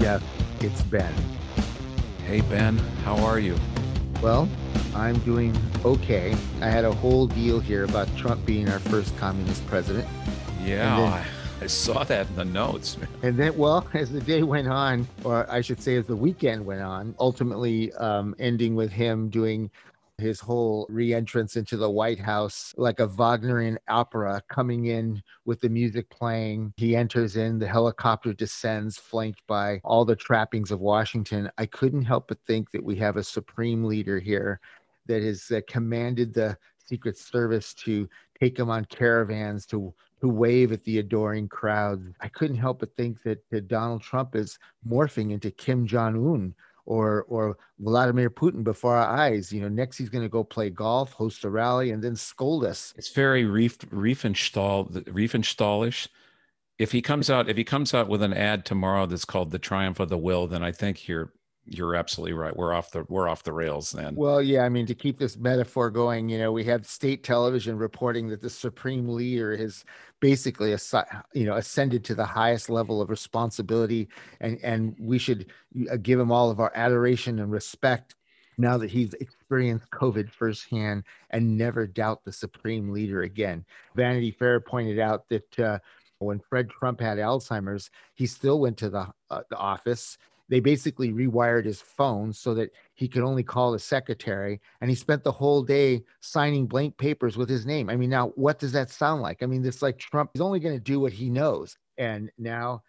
Jeff, it's Ben. Hey, Ben, how are you? Well, I'm doing okay. I had a whole deal here about Trump being our first communist president. Yeah, then, I, I, saw that in the notes. And then, well, as the day went on, or I should say, as the weekend went on, ultimately um, ending with him doing his whole re-entrance into the White House like a Wagnerian opera coming in with the music playing. He enters in, the helicopter descends, flanked by all the trappings of Washington. I couldn't help but think that we have a supreme leader here that has uh, commanded the Secret Service to take him on caravans to to wave at the adoring crowds. I couldn't help but think that, that Donald Trump is morphing into Kim Jong Un, or or Vladimir Putin before our eyes. You know, next he's going to go play golf, host a rally, and then scold us. It's very Rief, Riefenstahl, Riefenstahlish. If he comes out, if he comes out with an ad tomorrow that's called "The Triumph of the Will," then I think you're you're absolutely right. We're off the we're off the rails then. Well, yeah, I mean to keep this metaphor going, you know, we have state television reporting that the supreme leader has basically you know ascended to the highest level of responsibility and and we should uh, give him all of our adoration and respect now that he's experienced COVID firsthand and never doubt the supreme leader again. Vanity Fair pointed out that uh, when Fred Trump had Alzheimer's, he still went to the, uh, the office they basically rewired his phone so that he could only call the secretary and he spent the whole day signing blank papers with his name. I mean now what does that sound like? I mean this like trump is only going to do what he knows. And now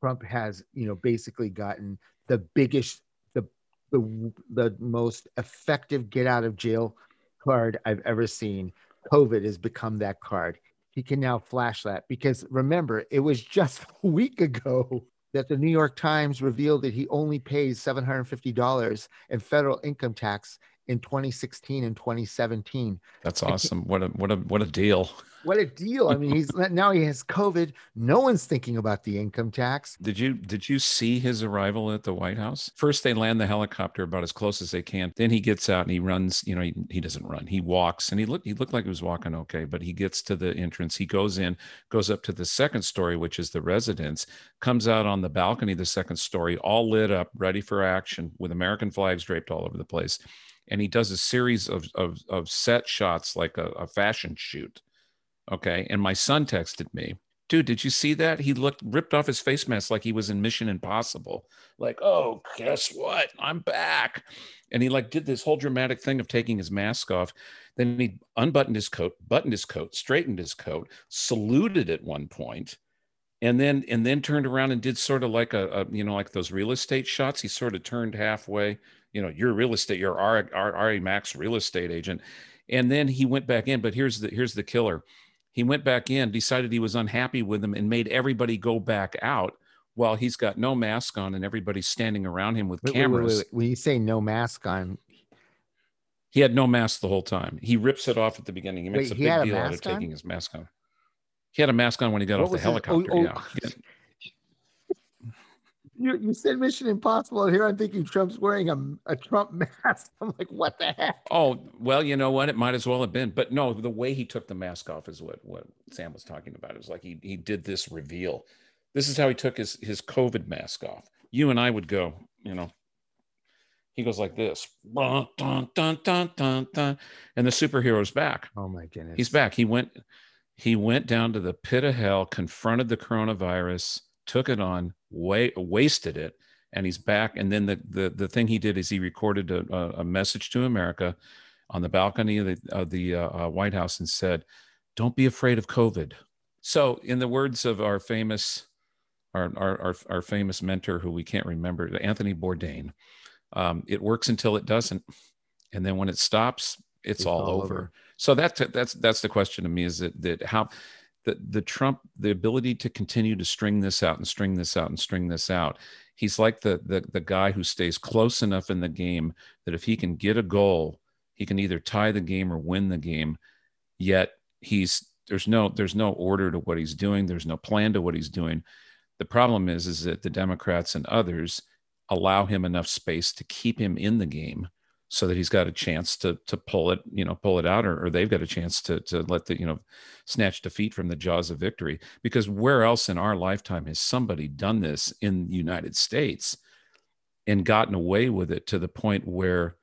trump has you know basically gotten the biggest the the, the most effective get out of jail card i've ever seen. Covid has become that card. He can now flash that because remember it was just a week ago that the New York Times revealed that he only pays $750 in federal income tax in 2016 and 2017. That's awesome. What a what a what a deal. What a deal. I mean, he's now he has COVID. No one's thinking about the income tax. Did you did you see his arrival at the White House? First they land the helicopter about as close as they can. Then he gets out and he runs, you know, he, he doesn't run. He walks and he looked he looked like he was walking okay, but he gets to the entrance. He goes in, goes up to the second story, which is the residence, comes out on the balcony the second story, all lit up, ready for action with American flags draped all over the place and he does a series of of, of set shots like a, a fashion shoot. Okay, and my son texted me, dude, did you see that? He looked ripped off his face mask like he was in Mission Impossible. Like, oh, guess what? I'm back. And he like did this whole dramatic thing of taking his mask off. Then he unbuttoned his coat, buttoned his coat, straightened his coat, saluted at one point, and then and then turned around and did sort of like a, a you know like those real estate shots. He sort of turned halfway you know, you're real estate, you're our, our, RE Max real estate agent. And then he went back in, but here's the, here's the killer. He went back in, decided he was unhappy with him, and made everybody go back out while he's got no mask on and everybody's standing around him with wait, cameras. Wait, wait, when you say no mask on, he had no mask the whole time. He rips it off at the beginning. He makes a big deal a out of taking his mask on. He had a mask on when he got what off the oh, helicopter. Oh, oh. Yeah. You, you said Mission Impossible. And here I'm thinking Trump's wearing a, a Trump mask. I'm like, what the heck? Oh, well, you know what? It might as well have been. But no, the way he took the mask off is what, what Sam was talking about. It was like he, he did this reveal. This is how he took his, his COVID mask off. You and I would go, you know, he goes like this, dun, dun, dun, dun, dun, dun, and the superhero's back. Oh my goodness. He's back. He went, he went down to the pit of hell, confronted the coronavirus, took it on, wa- wasted it, and he's back. And then the, the the thing he did is he recorded a, a message to America on the balcony of the, of the uh, uh, White House and said, "Don't be afraid of COVID." So, in the words of our famous our our our, our famous mentor, who we can't remember, Anthony Bourdain, um, it works until it doesn't, and then when it stops, it's, it's all, all, over. over. So that's that's that's the question to me: is that that how the the Trump the ability to continue to string this out and string this out and string this out. He's like the the the guy who stays close enough in the game that if he can get a goal, he can either tie the game or win the game. Yet he's there's no there's no order to what he's doing. There's no plan to what he's doing. The problem is is that the Democrats and others allow him enough space to keep him in the game so that he's got a chance to to pull it, you know, pull it out, or, or they've got a chance to to let the you know snatch defeat from the jaws of victory. Because where else in our lifetime has somebody done this in the United States and gotten away with it to the point where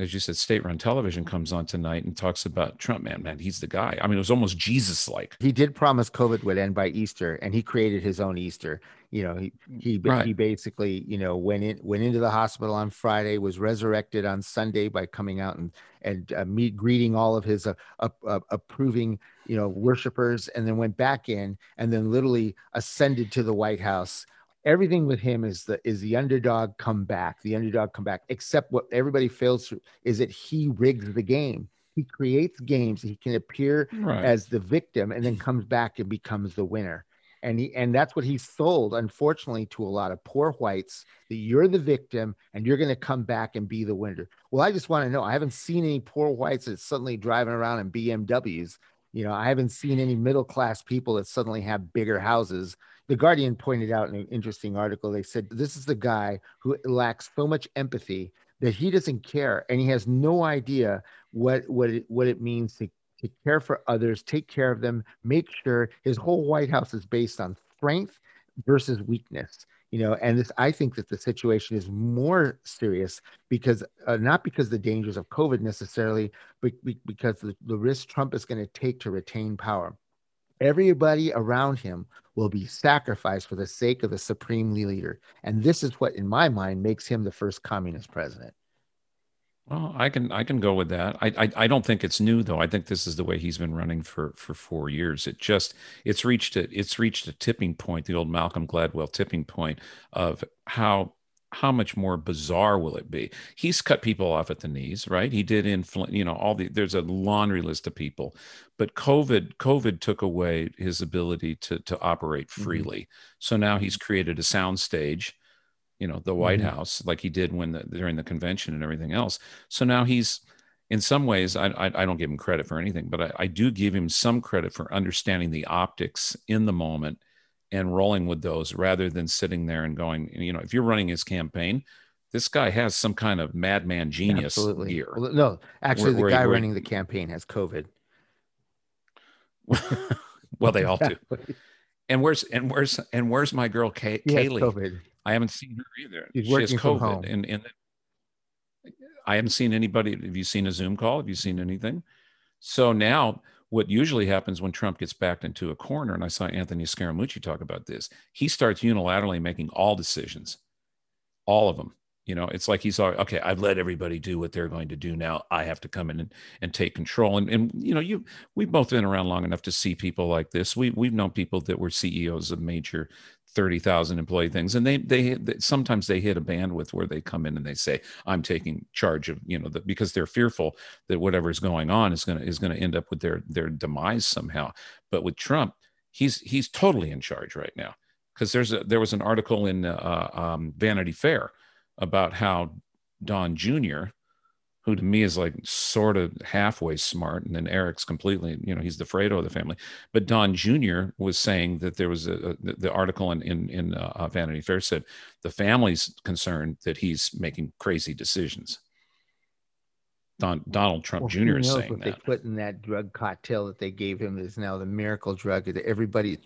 as you said, state run television comes on tonight and talks about Trump, man, man, he's the guy. I mean, it was almost Jesus like. He did promise COVID would end by Easter and he created his own Easter. You know, he he, right. he basically, you know, went in went into the hospital on Friday, was resurrected on Sunday by coming out and and uh, meet greeting all of his uh, uh, approving, you know, worshipers and then went back in and then literally ascended to the White House everything with him is the is the underdog come back, the underdog come back. Except what everybody fails to is that he rigs the game. He creates games. He can appear right. as the victim and then comes back and becomes the winner. And he and that's what he sold, unfortunately, to a lot of poor whites that you're the victim and you're going to come back and be the winner. Well, I just want to know. I haven't seen any poor whites that suddenly driving around in BMWs. You know, I haven't seen any middle class people that suddenly have bigger houses the Guardian pointed out in an interesting article. They said this is the guy who lacks so much empathy that he doesn't care, and he has no idea what what it, what it means to to care for others, take care of them, make sure his whole White House is based on strength versus weakness. You know, and this I think that the situation is more serious because uh, not because the dangers of COVID necessarily, but because the, the risk Trump is going to take to retain power everybody around him will be sacrificed for the sake of the supreme leader. And this is what, in my mind, makes him the first communist president. Well, I can I can go with that. I, I, I don't think it's new though. I think this is the way he's been running for for four years. It just it's reached a it's reached a tipping point, the old Malcolm Gladwell tipping point of how how much more bizarre will it be? He's cut people off at the knees, right? He did influence, you know, all the there's a laundry list of people, but COVID COVID took away his ability to to operate mm-hmm. freely. Mm-hmm. So now he's created a sound stage, you know, the White mm-hmm. House, like he did when the during the convention and everything else. So now he's in some ways, I, I, I don't give him credit for anything, but I, I do give him some credit for understanding the optics in the moment and rolling with those rather than sitting there and going, you know, if you're running his campaign, this guy has some kind of madman genius Absolutely. here. Well, no, actually, where, the guy running the campaign has COVID. well, they all do. And where's and where's and where's my girl Kay, Kayleigh? COVID. I haven't seen her either. She's she has COVID, from home. and and I haven't seen anybody. Have you seen a Zoom call? Have you seen anything? So now what usually happens when Trump gets backed into a corner, and I saw Anthony Scaramucci talk about this, he starts unilaterally making all decisions, all of them. You know, it's like he's all, okay, I've let everybody do what they're going to do now. I have to come in and, and take control. And, and, you know, you, we've both been around long enough to see people like this. We, we've known people that were CEOs of major 30,000 employee things. And they, they, they, sometimes they hit a bandwidth where they come in and they say, I'm taking charge of, you know, the, because they're fearful that whatever's going on is going to, is going to end up with their, their demise somehow. But with Trump, he's, he's totally in charge right now. Cause there's a, there was an article in uh, um, Vanity Fair about how Don Jr., who to me is like sort of halfway smart, and then Eric's completely, you know, he's the Fredo of the family. But Don Jr. was saying that there was a, a the article in in, in uh, Vanity Fair said the family's concerned that he's making crazy decisions. Don, Donald Trump well, Jr. is saying what that. they put in that drug cocktail that they gave him is now the miracle drug that everybody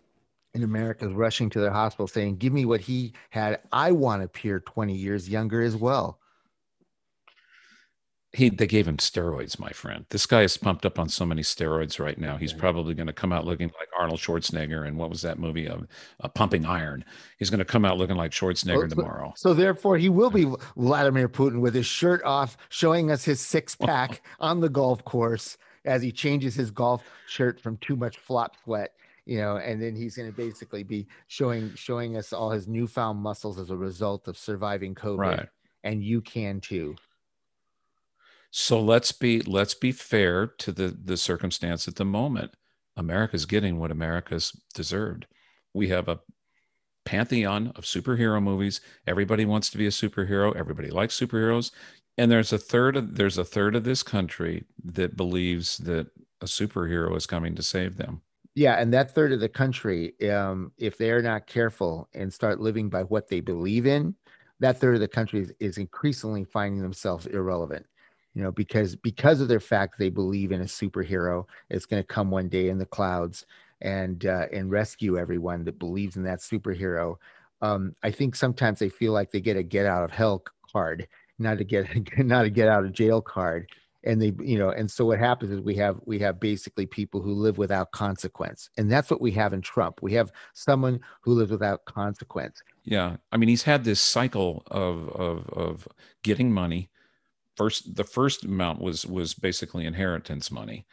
in America is rushing to their hospital saying, "Give me what he had. I want to appear 20 years younger as well." he they gave him steroids, my friend. This guy is pumped up on so many steroids right now. He's probably going to come out looking like Arnold Schwarzenegger. And what was that movie? of uh, Pumping Iron. He's going to come out looking like Schwarzenegger so, tomorrow. So therefore, he will be Vladimir Putin with his shirt off, showing us his six pack on the golf course as he changes his golf shirt from too much flop sweat. You know, and then he's going to basically be showing showing us all his newfound muscles as a result of surviving COVID. Right. And you can too. So let's be let's be fair to the the circumstance at the moment. America's getting what America's deserved. We have a pantheon of superhero movies. Everybody wants to be a superhero. Everybody likes superheroes. And there's a third of there's a third of this country that believes that a superhero is coming to save them. Yeah, and that third of the country, um, if they're not careful and start living by what they believe in, that third of the country is, is increasingly finding themselves irrelevant you know, because because of their fact they believe in a superhero, it's going to come one day in the clouds and uh, and rescue everyone that believes in that superhero. Um, I think sometimes they feel like they get a get out of hell card, not to get not a get out of jail card and they you know and so what happens is we have we have basically people who live without consequence and that's what we have in trump. We have someone who lives without consequence. Yeah i mean he's had this cycle of of of getting money. First the first amount was was basically inheritance money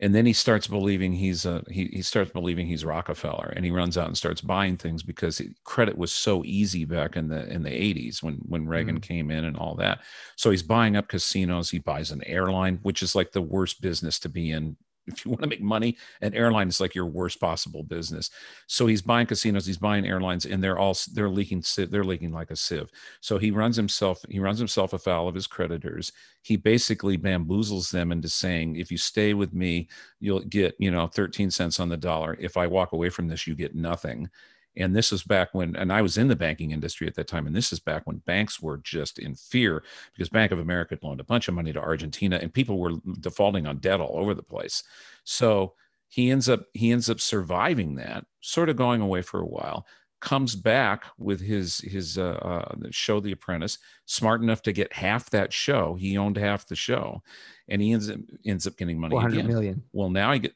and then he starts believing he's a he, he starts believing he's rockefeller and he runs out and starts buying things because credit was so easy back in the in the 80s when when reagan mm came in and all that. So he's buying up casinos he buys an airline which is like the worst business to be in if you want to make money, an airline is like your worst possible business. So he's buying casinos, he's buying airlines, and they're all they're leaking they're leaking like a sieve. So he runs himself he runs himself afoul of his creditors. He basically bamboozles them into saying, if you stay with me, you'll get you know 13 cents on the dollar. If I walk away from this, you get nothing. And this is back when, and I was in the banking industry at that time, and this is back when banks were just in fear because Bank of America had loaned a bunch of money to Argentina, and people were defaulting on debt all over the place. So he ends up he ends up surviving that, sort of going away for a while, comes back with his his uh, uh, show The Apprentice, smart enough to get half that show. He owned half the show, and he ends up ends up getting money again. Million. Well, now he get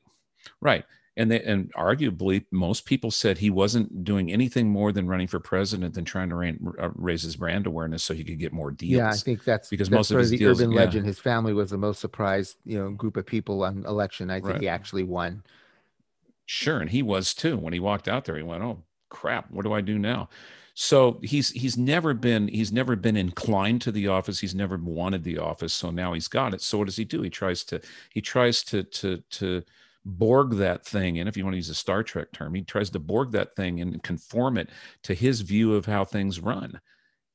right and they, and arguably most people said he wasn't doing anything more than running for president than trying to uh, raise his brand awareness so he could get more deals. Yeah, I think that's because that's most of his the deals, urban yeah. legend. His family was the most surprised, you know, group of people on election. I think right. he actually won. Sure, and he was too. When he walked out there, he went, "Oh crap, what do I do now?" So he's he's never been he's never been inclined to the office. He's never wanted the office. So now he's got it. So what does he do? He tries to he tries to to to Borg that thing, and if you want to use a Star Trek term, he tries to Borg that thing and conform it to his view of how things run.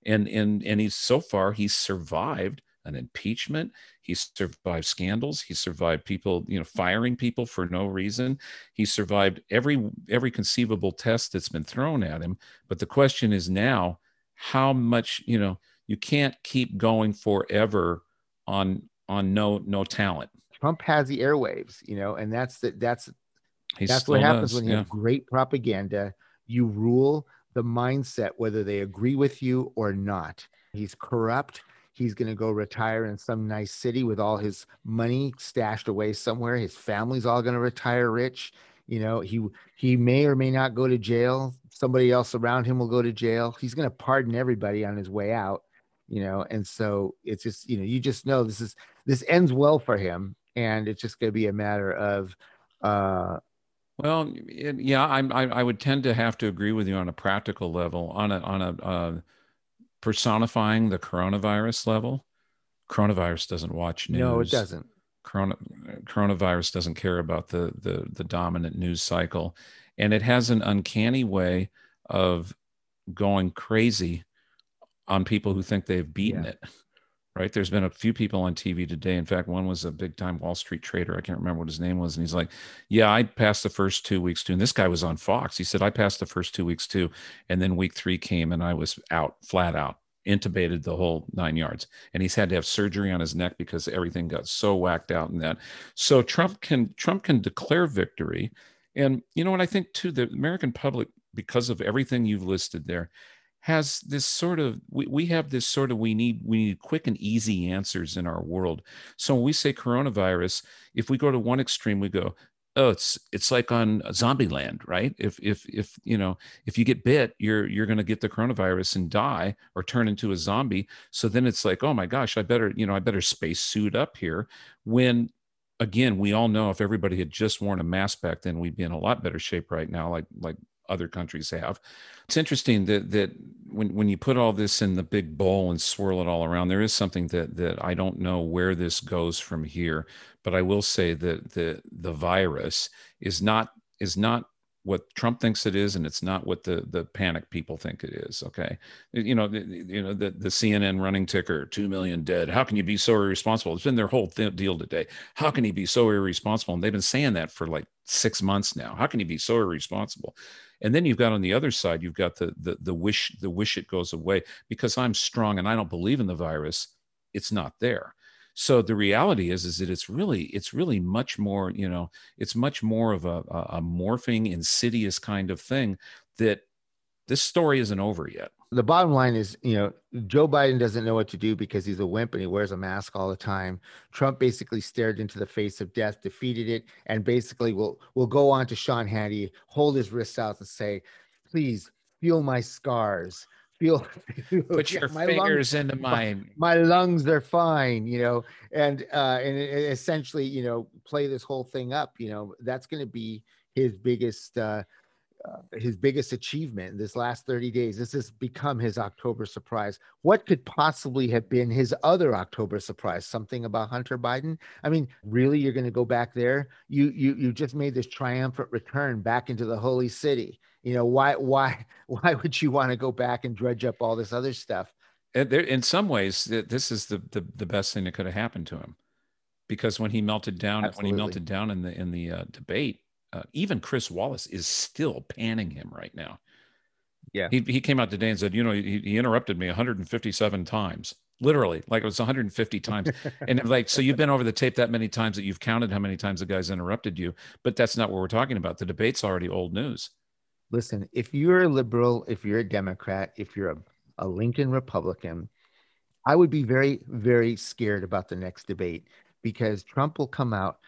And and and he's so far he's survived an impeachment. He survived scandals. He survived people, you know, firing people for no reason. He's survived every every conceivable test that's been thrown at him. But the question is now, how much, you know, you can't keep going forever on on no no talent. Trump has the airwaves, you know, and that's the, that's he that's what happens does, when you yeah. have great propaganda. You rule the mindset whether they agree with you or not. He's corrupt. He's going to go retire in some nice city with all his money stashed away somewhere. His family's all going to retire rich. You know, he he may or may not go to jail. Somebody else around him will go to jail. He's going to pardon everybody on his way out you know and so it's just you know you just know this is this ends well for him and it's just going to be a matter of uh, well it, yeah I'm, I, I would tend to have to agree with you on a practical level on a on a uh, personifying the coronavirus level. Coronavirus doesn't watch news no it doesn't. Corona, coronavirus doesn't care about the, the the dominant news cycle. And it has an uncanny way of going crazy on people who think they've beaten yeah. it right? There's been a few people on TV today. In fact, one was a big time Wall Street trader. I can't remember what his name was. And he's like, Yeah, I passed the first two weeks too. And this guy was on Fox. He said, I passed the first two weeks too. And then week three came and I was out, flat out, intubated the whole nine yards. And he's had to have surgery on his neck because everything got so whacked out in that. So Trump can Trump can declare victory. And you know what I think too, the American public, because of everything you've listed there, has this sort of we, we have this sort of we need we need quick and easy answers in our world. So when we say coronavirus if we go to one extreme we go oh it's it's like on zombie land right? If if if you know if you get bit you're you're going to get the coronavirus and die or turn into a zombie. So then it's like oh my gosh i better you know i better space suit up here when again we all know if everybody had just worn a mask back then we'd be in a lot better shape right now like like other countries have. It's interesting that that when when you put all this in the big bowl and swirl it all around, there is something that that I don't know where this goes from here. But I will say that the the virus is not is not what Trump thinks it is, and it's not what the the panic people think it is. Okay, you know, the, you know the the CNN running ticker, two million dead. How can you be so irresponsible? It's been their whole th- deal today. How can he be so irresponsible? And they've been saying that for like six months now. How can he be so irresponsible? And then you've got on the other side, you've got the the the wish the wish it goes away because I'm strong and I don't believe in the virus. It's not there. So the reality is, is that it's really, it's really much more, you know, it's much more of a, a morphing, insidious kind of thing that this story isn't over yet. The bottom line is, you know, Joe Biden doesn't know what to do because he's a wimp and he wears a mask all the time. Trump basically stared into the face of death, defeated it, and basically will will go on to Sean Hannity, hold his wrists out and say, "Please feel my scars." Feel, put your yeah, fingers lungs, into mine. My, my, lungs are fine, you know, and uh, and essentially, you know, play this whole thing up. You know, that's going to be his biggest uh, his biggest achievement in this last 30 days. This has become his October surprise. What could possibly have been his other October surprise? Something about Hunter Biden? I mean, really, you're going to go back there? You you you just made this triumphant return back into the holy city. You know why why why would you want to go back and dredge up all this other stuff? In some ways, this is the the, the best thing that could have happened to him, because when he melted down, Absolutely. when he melted down in the in the uh, debate, uh, even Chris Wallace is still panning him right now. Yeah. He, he came out today and said, you know, he, he interrupted me 157 times, literally, like it was 150 times. and like, so you've been over the tape that many times that you've counted how many times the guy's interrupted you, but that's not what we're talking about. The debate's already old news. Listen, if you're a liberal, if you're a Democrat, if you're a, a Lincoln Republican, I would be very, very scared about the next debate because Trump will come out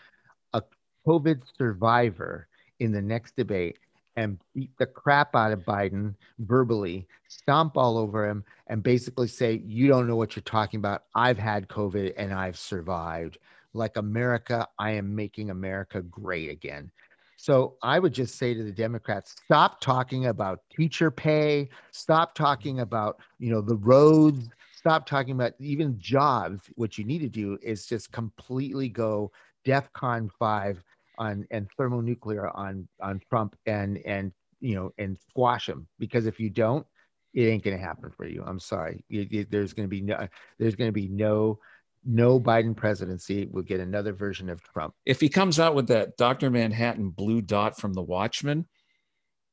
COVID survivor in the next debate and beat the crap out of Biden verbally, stomp all over him, and basically say, You don't know what you're talking about. I've had COVID and I've survived. Like America, I am making America great again. So I would just say to the Democrats, stop talking about teacher pay, stop talking about, you know, the roads, stop talking about even jobs. What you need to do is just completely go DEFCON five on and thermonuclear on on Trump and and you know and squash him because if you don't, it ain't going to happen for you. I'm sorry. There's going to be no there's going to be no no Biden presidency. We'll get another version of Trump. If he comes out with that Dr. Manhattan blue dot from The Watchmen,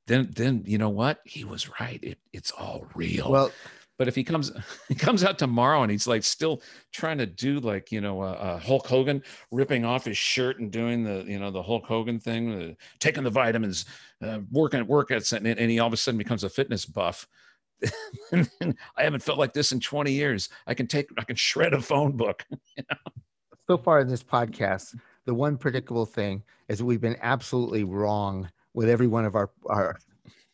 then then you know what? He was right. It, it's all real. Well, but if he comes, he comes out tomorrow and he's like still trying to do like you know uh, Hulk Hogan ripping off his shirt and doing the you know the Hulk Hogan thing, uh, taking the vitamins, uh, working at workouts, and, and he all of a sudden becomes a fitness buff. I haven't felt like this in 20 years. I can take, I can shred a phone book. You know? So far in this podcast, the one predictable thing is we've been absolutely wrong with every one of our, our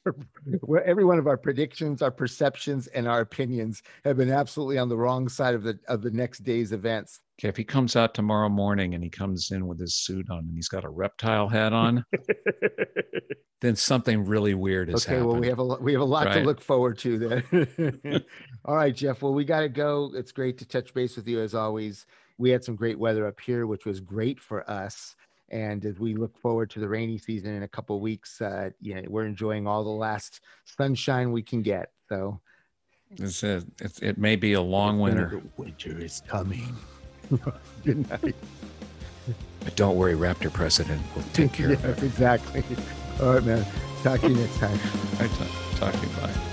every one of our predictions, our perceptions, and our opinions have been absolutely on the wrong side of the of the next day's events. Okay, if he comes out tomorrow morning and he comes in with his suit on and he's got a reptile hat on, then something really weird is okay, happened. well, we have a we have a lot right? to look forward to then. All right, Jeff. Well, we got to go. It's great to touch base with you as always. We had some great weather up here, which was great for us. And as we look forward to the rainy season in a couple weeks, uh, yeah, we're enjoying all the last sunshine we can get. So it's a, it's, it may be a long winter. Winter is coming. Good night. But don't worry, Raptor President will take care yeah, of it. Exactly. All right, man. Talk to you next time. I talk, talk to you. Bye.